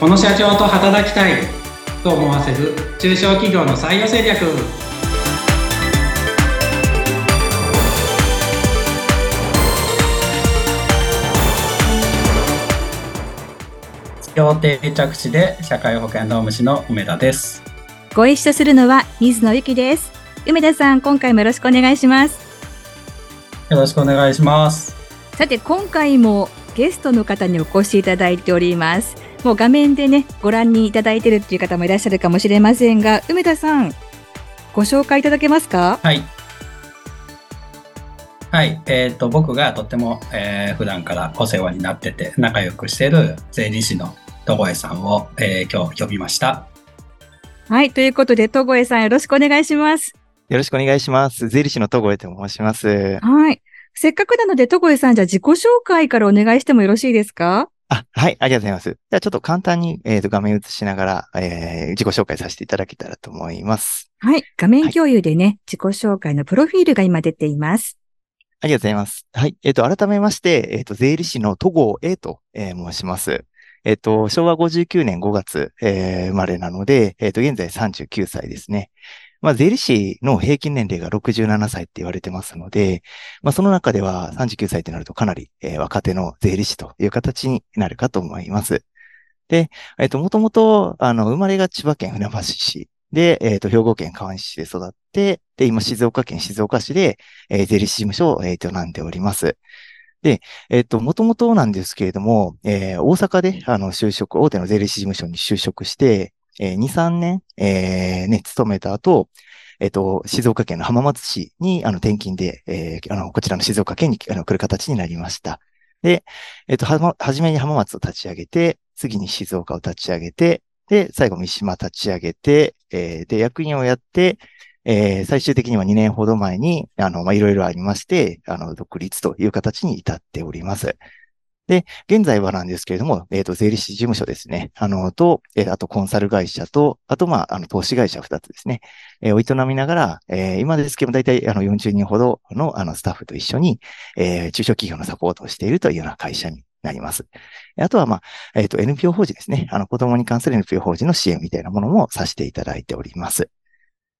この社長と働きたいと思わせる中小企業の採用戦略。協定着地で社会保険労務士の梅田です。ご一緒するのは水野由紀です。梅田さん今回もよろしくお願いします。よろしくお願いします。さて今回もゲストの方にお越しいただいておりますもう画面でねご覧にいただいているっていう方もいらっしゃるかもしれませんが梅田さんご紹介いただけますか？はいはい、えっ、ー、と僕がとっても、えー、普段からお世話になってて仲良くしている税理士の戸越さんを、えー、今日呼びました。はい。ということで、戸越さんよろしくお願いします。よろしくお願いします。税理士の戸越と申します。はい。せっかくなので、戸越さん、じゃあ自己紹介からお願いしてもよろしいですか？あ、はい。ありがとうございます。じゃあちょっと簡単に、えーと、画面映しながら、えー、自己紹介させていただけたらと思います。はい。画面共有でね、はい、自己紹介のプロフィールが今出ています。ありがとうございます。はい。えっ、ー、と、改めまして、えっ、ー、と、税理士の戸越 A と、えー、申します。えっと、昭和59年5月、えー、生まれなので、えっと、現在39歳ですね。まあ、税理士の平均年齢が67歳って言われてますので、まあ、その中では39歳ってなるとかなり、えー、若手の税理士という形になるかと思います。で、えっと、もともと、あの、生まれが千葉県船橋市で、えっと、兵庫県川西市で育って、で、今、静岡県静岡市で、えー、税理士事務所を、えー、営んでおります。で、えっと、もともとなんですけれども、えー、大阪で、あの、就職、大手の税理士事務所に就職して、えー、2、3年、えー、ね、勤めた後、えっと、静岡県の浜松市に、あの、転勤で、えー、あの、こちらの静岡県にあの来る形になりました。で、えっと、は、はじめに浜松を立ち上げて、次に静岡を立ち上げて、で、最後三島立ち上げて、えー、で、役員をやって、えー、最終的には2年ほど前に、あの、ま、いろいろありまして、あの、独立という形に至っております。で、現在はなんですけれども、えっ、ー、と、税理士事務所ですね。あの、と、えー、あとコンサル会社と、あと、まあ、あの、投資会社2つですね。えー、営みながら、えー、今ですけども、大体、あの、40人ほどの、あの、スタッフと一緒に、えー、中小企業のサポートをしているというような会社になります。あとは、まあ、えっ、ー、と、NPO 法人ですね。あの、子供に関する NPO 法人の支援みたいなものもさせていただいております。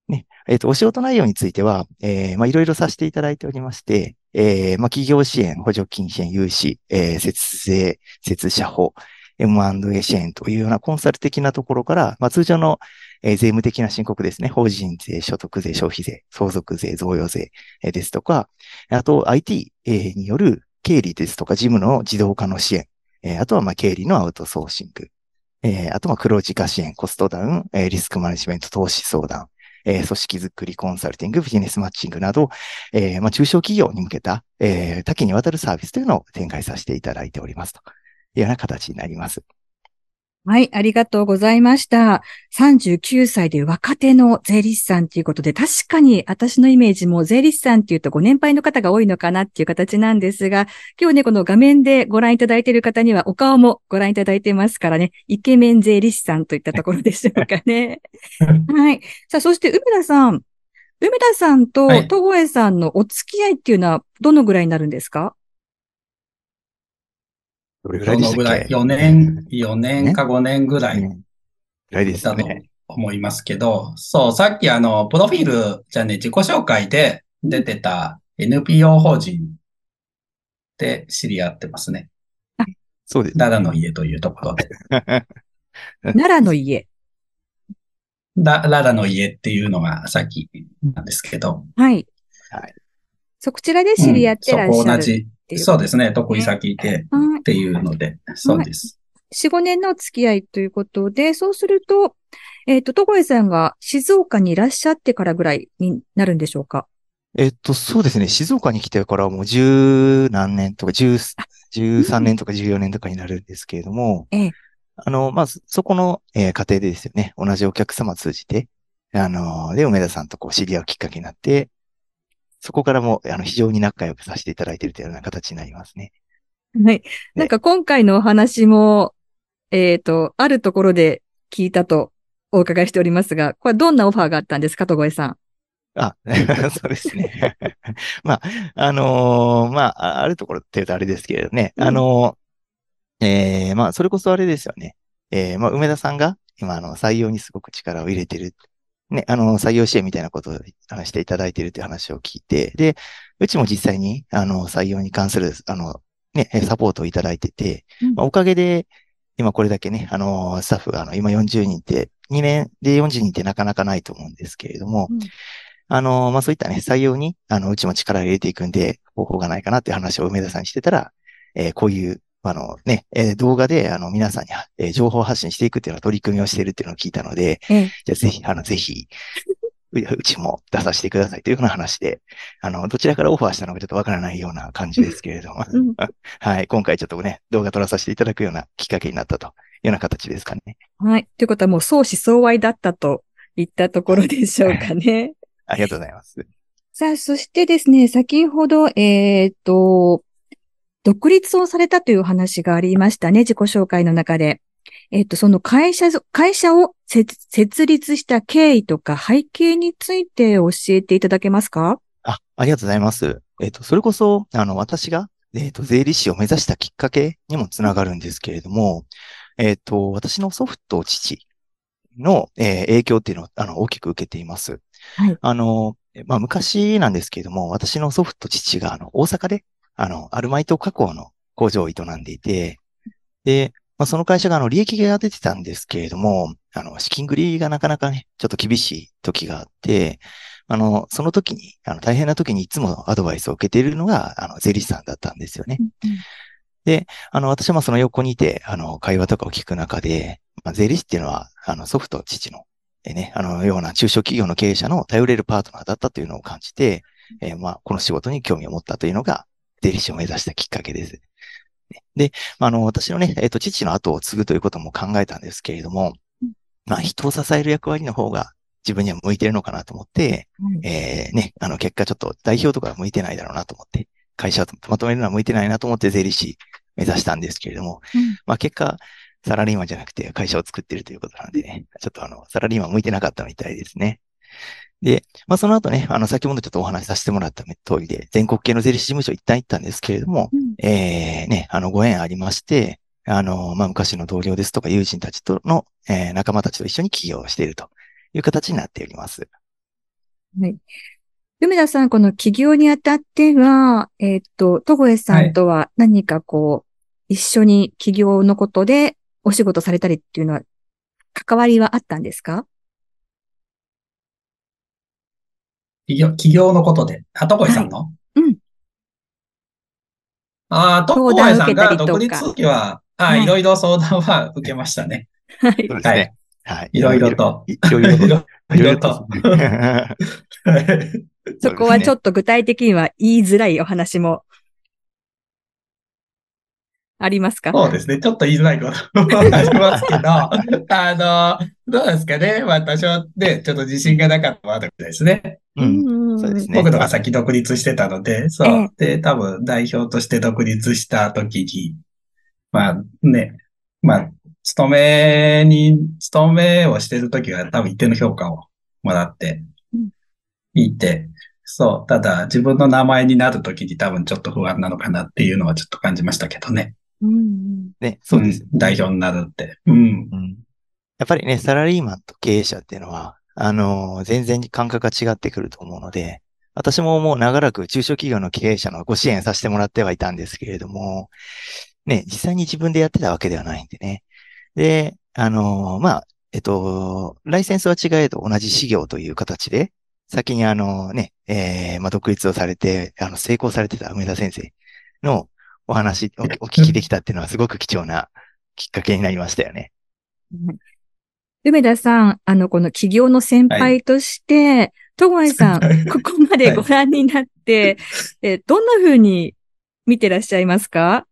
ね。えっ、ー、と、お仕事内容については、えー、ま、いろいろさせていただいておりまして、えー、ま、企業支援、補助金支援、融資、えー、節税、節社法、M&A 支援というようなコンサル的なところから、まあ、通常の、えー、税務的な申告ですね。法人税、所得税、消費税、相続税、贈与税、えー、ですとか、あと IT、えー、による経理ですとか事務の自動化の支援、えー、あとはまあ経理のアウトソーシング、えー、あとは黒字化支援、コストダウン、えー、リスクマネジメント、投資相談、えー、組織づくりコンサルティング、ビジネスマッチングなど、えー、まあ、中小企業に向けた、えー、多岐にわたるサービスというのを展開させていただいておりますというような形になります。はい、ありがとうございました。39歳で若手の税理士さんということで、確かに私のイメージも税理士さんっていうとご年配の方が多いのかなっていう形なんですが、今日ね、この画面でご覧いただいている方にはお顔もご覧いただいてますからね、イケメン税理士さんといったところでしょうかね。はい。さあ、そして梅田さん。梅田さんと戸越さんのお付き合いっていうのはどのぐらいになるんですか、どれぐらいでしたっけ ?4 年、4年か5年ぐらい。ぐらいですと思いますけど、そう、さっきあの、プロフィールじゃね、自己紹介で出てた NPO 法人で知り合ってますね。そうです。奈良の家というところで。奈良の家。だ、ララの家っていうのがさっきなんですけど。はい。はい。そこちらで知り合ってらっしゃる、うん、そこ同じそうですね。得意先でっていうので、そうです。4、5年の付き合いということで、そうすると、えっ、ー、と、戸越さんが静岡にいらっしゃってからぐらいになるんでしょうか？えっと、そうですね。静岡に来てからもう十何年とか、十、十三年とか十四年とかになるんですけれども、ええ、あの、まず、そこの、えー、家庭でですよね。同じお客様通じて、あの、で、梅田さんとこう知り合うきっかけになって、そこからも、あの、非常に仲良くさせていただいているというような形になりますね。はい。なんか今回のお話も、えっ、ー、と、あるところで聞いたとお伺いしておりますが、これどんなオファーがあったんですか、戸越さん。あ、そうですね。まあ、あのー、まあ、あるところって言うとあれですけれどね、うん、あのー、ええー、まあ、それこそあれですよね。えーまあ、梅田さんが今、あの、採用にすごく力を入れてる。ね、あの、採用支援みたいなことを話していただいているという話を聞いて、で、うちも実際に、あの、採用に関する、あの、ね、サポートをいただいてて、うん。まあ、おかげで、今これだけね、あの、スタッフが、あの、今40人って、2年で40人ってなかなかないと思うんですけれども、うん。あの、まあ、そういったね、採用に、あの、うちも力を入れていくんで、方法がないかなっていう話を梅田さんにしてたら、えーこういう、あのね、えー動画で、あの、皆さんに、えー情報発信していくっていうのを取り組みをしているっていうのを聞いたので、ええじゃあぜひ、あの、ぜひ、う うちも出させてくださいというような話で、あの、どちらからオファーしたのかちょっとわからないような感じですけれども、うん はい、今回ちょっとね、動画撮らさせていただくようなきっかけになったというような形ですかね。はい。ということはもう相思相愛だったといったところでしょうかね。ありがとうございます。さあ、そしてですね、先ほど、えっ、と、独立をされたというお話がありましたね、自己紹介の中で。えっ、と、その会社、会社を設設立した経緯とか背景について教えていただけますか？あ、ありがとうございます。えっ、と、それこそ、あの、私が、えっ、と、税理士を目指したきっかけにもつながるんですけれども、えっ、と、私の祖父と父の、えー影響っていうのを、あの、大きく受けています。はいあの、えまあ、昔なんですけれども、私の祖父と父が、あの、大阪で、あの、アルマイト加工の工場を営んでいて、で、まあ、その会社が、あの、利益が出てたんですけれども、あの、資金繰りがなかなかね、ちょっと厳しい時があって、あの、その時に、あの、大変な時にいつもアドバイスを受けているのが、あの、税理士さんだったんですよね。あの、私はまあその横にいて、あの、会話とかを聞く中で、まあ、税理士っていうのは、あの、祖父と父の、えね、あの、ような中小企業の経営者の頼れるパートナーだったというのを感じて、えーまあ、この仕事に興味を持ったというのが、税理士を目指したきっかけです。ねで、まあ、あの、私のね、えっ、と、父の後を継ぐということも考えたんですけれどもうん、まあ、人を支える役割の方が自分には向いてるのかなと思って、はいえーね、あの、結果ちょっと代表とかは向いてないだろうなと思って、会社をまとめるのは向いてないなと思って税理士目指したんですけれども、うんまあ結果、サラリーマンじゃなくて会社を作ってるということなんでね、ちょっとあの、サラリーマン向いてなかったみたいですね。で、まあその後ね、あの、先ほどちょっとお話しさせてもらった通りで、全国系の税理士事務所一旦行ったんですけれども、うん。えーね、あの、ご縁ありまして、あの、まあ昔の同僚ですとか友人たちとの、えー仲間たちと一緒に起業をしているという形になっております。梅田さん、この起業にあたっては、えっ、と、戸越さんとは何かこう、一緒に起業のことでお仕事されたりっていうのは、関わりはあったんですか？企業、企業のことで。あ、とこいさんの？うん。ああ、とこいさんが独立時は、あはいいろいろ相談は受けましたね。はい。はい。いろいろと。いろいろと。いろいろと。はいそこはちょっっと具体的には言いづらいお話もありますか？そうですね。ちょっと言いづらいこともありますけど、あの、どうですかね。私はね、ちょっと自信がなかったわけですね。と。うん。んそうですね。僕のが先独立してたので、そえう。で、多分代表として独立した時に、まあね、まあ、勤めに、勤めをしてる時は多分一定の評価をもらってうんいて、そう。ただ自分の名前になる時に多分ちょっと不安なのかなっていうのはちょっと感じましたけどね。うんね、そうです。ん代表になるって。うん。うんやっぱりね、サラリーマンと経営者っていうのは、あの全然感覚が違ってくると思うので、私ももう長らく中小企業の経営者のご支援させてもらってはいたんですけれども、ね、実際に自分でやってたわけではないんでね。で、あのまあ、えっと、ライセンスは違えど同じ事業という形で、先にあのね、えーまあ、独立をされて、あの、成功されてた梅田先生のお話、おお聞きできたっていうのはすごく貴重なきっかけになりましたよね。梅田さん、あの、この起業の先輩として、戸越さん、ここまでご覧になって、えどんな風に見てらっしゃいますか？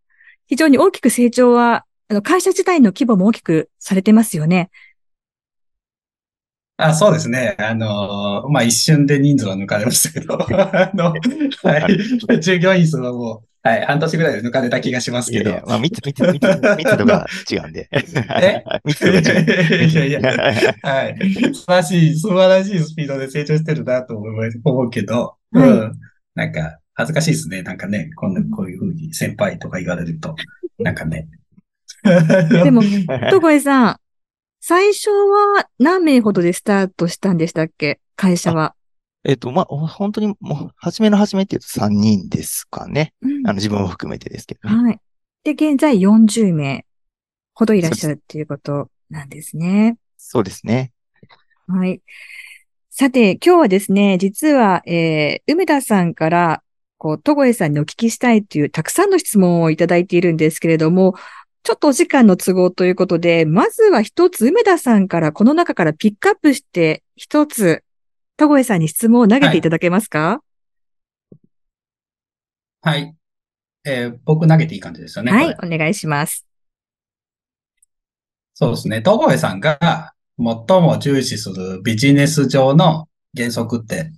非常に大きく成長は、あの、会社自体の規模も大きくされてますよね。あ、そうですね。あの、まあ、一瞬で人数は抜かれましたけど、あの、はい。従業員数はもう、はい、半年ぐらいで抜かれた気がしますけどいやいや。まあ、密、密、密、密度が違うんで。え？密度が違うんで。いやいやはい。素晴らしい、素晴らしいスピードで成長してるなと思います思うけど、うはいん。なんか、恥ずかしいですね。なんかね、こんな、こういうふうに先輩とか言われると、なんかね。でも、戸越さん、最初は何名ほどでスタートしたんでしたっけ？会社は。えっと、まあ、本当にもう、初めの初めっていうと3人ですかね。うんあの、自分も含めてですけどね。はい。で、現在40名ほどいらっしゃるっていうことなんですね。そうですね。はい。さて、今日はですね、実は、えー、梅田さんから、こう、戸越さんにお聞きしたいというたくさんの質問をいただいているんですけれども、ちょっとお時間の都合ということで、まずは一つ梅田さんからこの中からピックアップして、一つ、戸越さんに質問を投げていただけますか？はい。えー僕投げていい感じですよね。はい、お願いします。そうですね。戸越さんが最も重視するビジネス上の原則って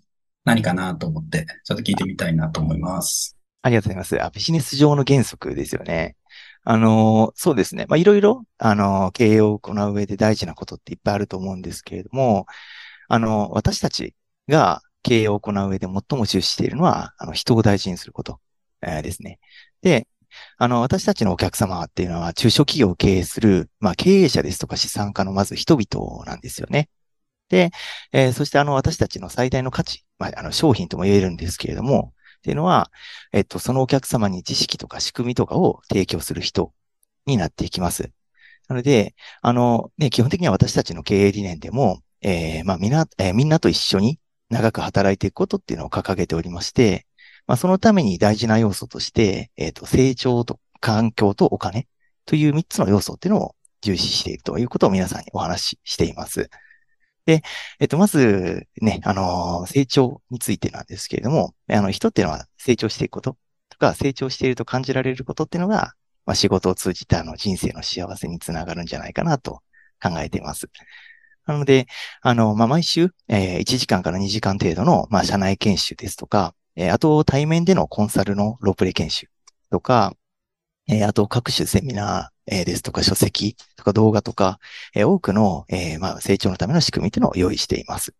何かなと思って、ちょっと聞いてみたいなと思います。ありがとうございます。あ、ビジネス上の原則ですよね。あの、そうですね。まあ、いろいろ、あの、経営を行う上で大事なことっていっぱいあると思うんですけれども、あの、私たちが経営を行う上で最も重視しているのは、あの、人を大事にすること、えーですね。で、あの、私たちのお客様っていうのは、中小企業を経営する、まあ、経営者ですとか資産家のまず人々なんですよね。で、えーそしてあの、私たちの最大の価値、まあ、あの、商品とも言えるんですけれども、っていうのは、えっと、そのお客様に知識とか仕組みとかを提供する人になっていきます。なので、あの、ね、基本的には私たちの経営理念でも、えーまあ、みな、えーみんなと一緒に長く働いていくことっていうのを掲げておりまして、まあ、そのために大事な要素として、えっと、成長と環境とお金という3つの要素っていうのを重視しているということを皆さんにお話ししています。で、えっと、まずね、あの成長についてなんですけれども、あの、人っていうのは成長していくこととか、成長していると感じられることっていうのが、まあ、仕事を通じてあの、人生の幸せにつながるんじゃないかなと考えています。なので、あの、まあ、毎週、えー1時間から2時間程度の、まあ、社内研修ですとか、えーあと、対面でのコンサルのロープレ研修とか、えーあと、各種セミナー、えーですとか、書籍とか動画とか、えー多くの、えーまあ、成長のための仕組みというのを用意しています。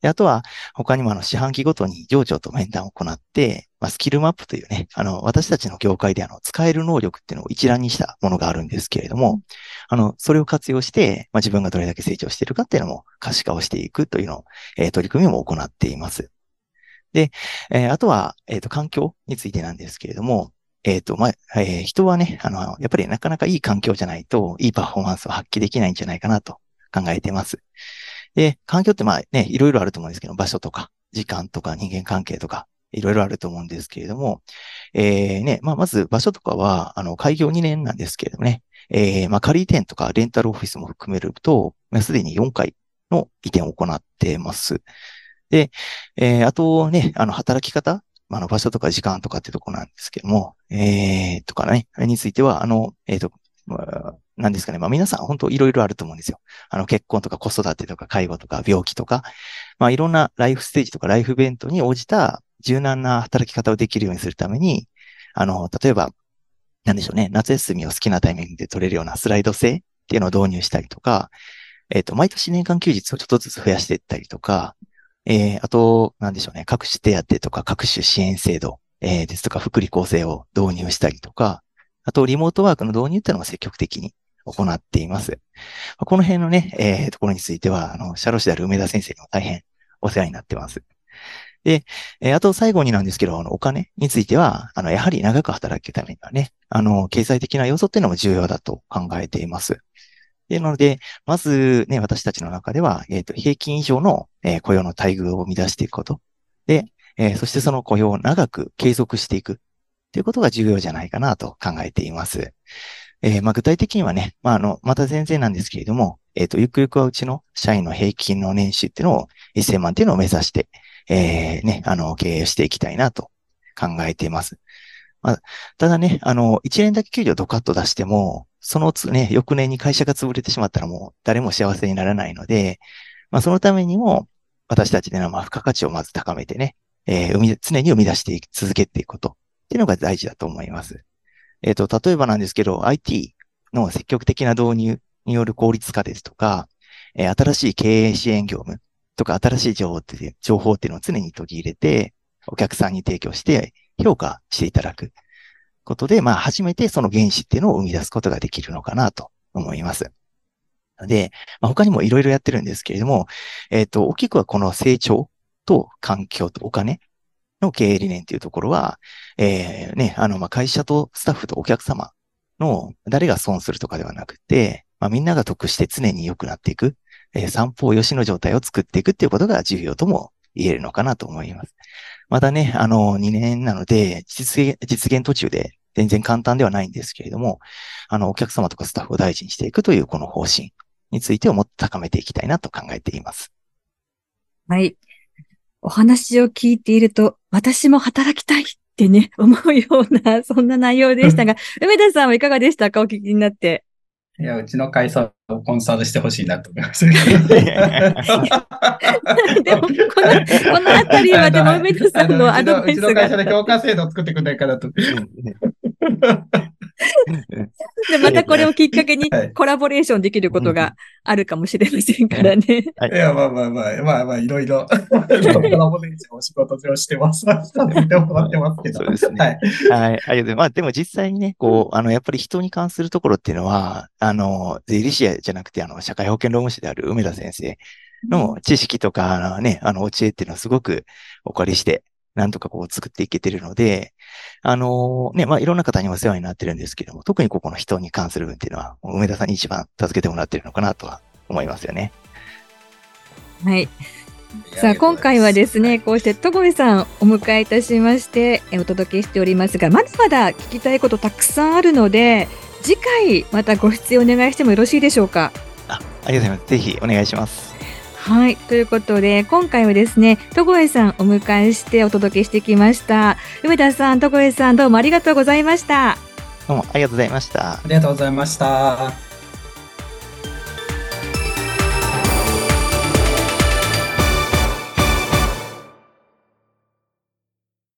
であとは、他にもあの、四半期ごとに上長と面談を行って、まあ、スキルマップというね、あの、私たちの業界であの、使える能力っていうのを一覧にしたものがあるんですけれども、あの、それを活用して、まあ、自分がどれだけ成長しているかっていうのも可視化をしていくというのを、えー取り組みも行っています。で、えーあとは、えっ、と、環境についてなんですけれども、えっ、と、まあ、え人はね、あの、やっぱりなかなかいい環境じゃないと、いいパフォーマンスを発揮できないんじゃないかなと考えています。で、環境ってまね、いろいろあると思うんですけど、場所とか、時間とか人間関係とか、いろいろあると思うんですけれども、えーね、まあ、まず場所とかは、あの、開業2年なんですけれどもね、えーまあ、仮移転とかレンタルオフィスも含めると、まあすでに4回の移転を行ってます。で、えーあとね、あの、働き方、まあの、場所とか時間とかってとこなんですけども、えー、とかね、については、あの、えっ、と、まあなんですかね。まあ皆さん本当いろいろあると思うんですよ。あの結婚とか子育てとか介護とか病気とか、まあいろんなライフステージとかライフイベントに応じた柔軟な働き方をできるようにするために、あの、例えば、なんでしょうね。夏休みを好きなタイミングで取れるようなスライド制っていうのを導入したりとか、えっ、と、毎年年間休日をちょっとずつ増やしていったりとか、えー、あと、なんでしょうね。各種手当とか各種支援制度、えー、ですとか福利厚生を導入したりとか、あと、リモートワークの導入っていうのも積極的に行っています。この辺のね、えー、ところについては、あの、社労士である梅田先生にも大変お世話になってます。で、えーあと最後になんですけど、あの、お金については、あの、やはり長く働くためにはね、あの、経済的な要素っていうのも重要だと考えています。で、なので、まずね、私たちの中では、えっ、と、平均以上の、えー雇用の待遇を生み出していくこと。で、えーそしてその雇用を長く継続していくということが重要じゃないかなと考えています。えーまあ、具体的にはね、まあ、あの、また全然なんですけれども、えっ、と、ゆくゆくはうちの社員の平均の年収っていうのを1000万っていうのを目指して、えーね、あの、経営していきたいなと考えています。まあ、ただね、あの、1年だけ給料ドカッと出しても、そのつね、翌年に会社が潰れてしまったらもう誰も幸せにならないので、まあ、そのためにも、私たちでのまあ付加価値をまず高めてね、えー、常に生み出していき続けていくことっていうのが大事だと思います。えっ、と、例えばなんですけど、IT の積極的な導入による効率化ですとか、えー新しい経営支援業務とか、新しい情報っていう情報っていうのを常に取り入れて、お客さんに提供して評価していただく。ことで、まあ、初めてその原子っていうのを生み出すことができるのかなと思います。で、まあ、他にもいろいろやってるんですけれども、えっ、と、大きくはこの成長と環境とお金の経営理念っていうところは、えー、ね、あの、ま、会社とスタッフとお客様の誰が損するとかではなくて、まあ、みんなが得して常に良くなっていく、えー、三方よしの状態を作っていくっていうことが重要とも言えるのかなと思います。またね、あの、2年なので、実現、実現途中で全然簡単ではないんですけれども、あの、お客様とかスタッフを大事にしていくというこの方針についてをもっと高めていきたいなと考えています。はい。お話を聞いていると、私も働きたいってね、思うような、そんな内容でしたが、梅田さんはいかがでしたか？お聞きになって。いや、うちの会社をコンサルしてほしいなと思います。でも、この、このあたりはでも梅田さんのアドバイスが。うちの会社で評価制度を作ってくれないかなと。で、またこれをきっかけにコラボレーションできることがあるかもしれませんからね。いや、まあまあまあ、まあまあ、いろいろ、コラボレーションお仕事上してます。させてもらってますけど。そうですね。はい。はい。ありがとうまあ、でも実際にね、こう、あの、やっぱり人に関するところっていうのは、あの、税理士じゃなくて、あの、社会保険労務士である梅田先生の知識とか、ね、あの、お知恵っていうのはすごくお借りして、なんとかこう作っていけてるので、あのね、まあ、いろんな方にお世話になってるんですけども、特にここの人に関する分っていうのは、梅田さんに一番助けてもらってるのかなとは思いますよね。はい。さあ、今回はですね、こうして戸越さんお迎えいたしまして、お届けしておりますが、まだまだ聞きたいことたくさんあるので、次回またご出演お願いしてもよろしいでしょうか？あありがとうございます。ぜひお願いします。はい。ということで、今回はですね、戸越さんお迎えしてお届けしてきました。梅田さん、戸越さん、どうもありがとうございました。どうもありがとうございました。ありがとうございました。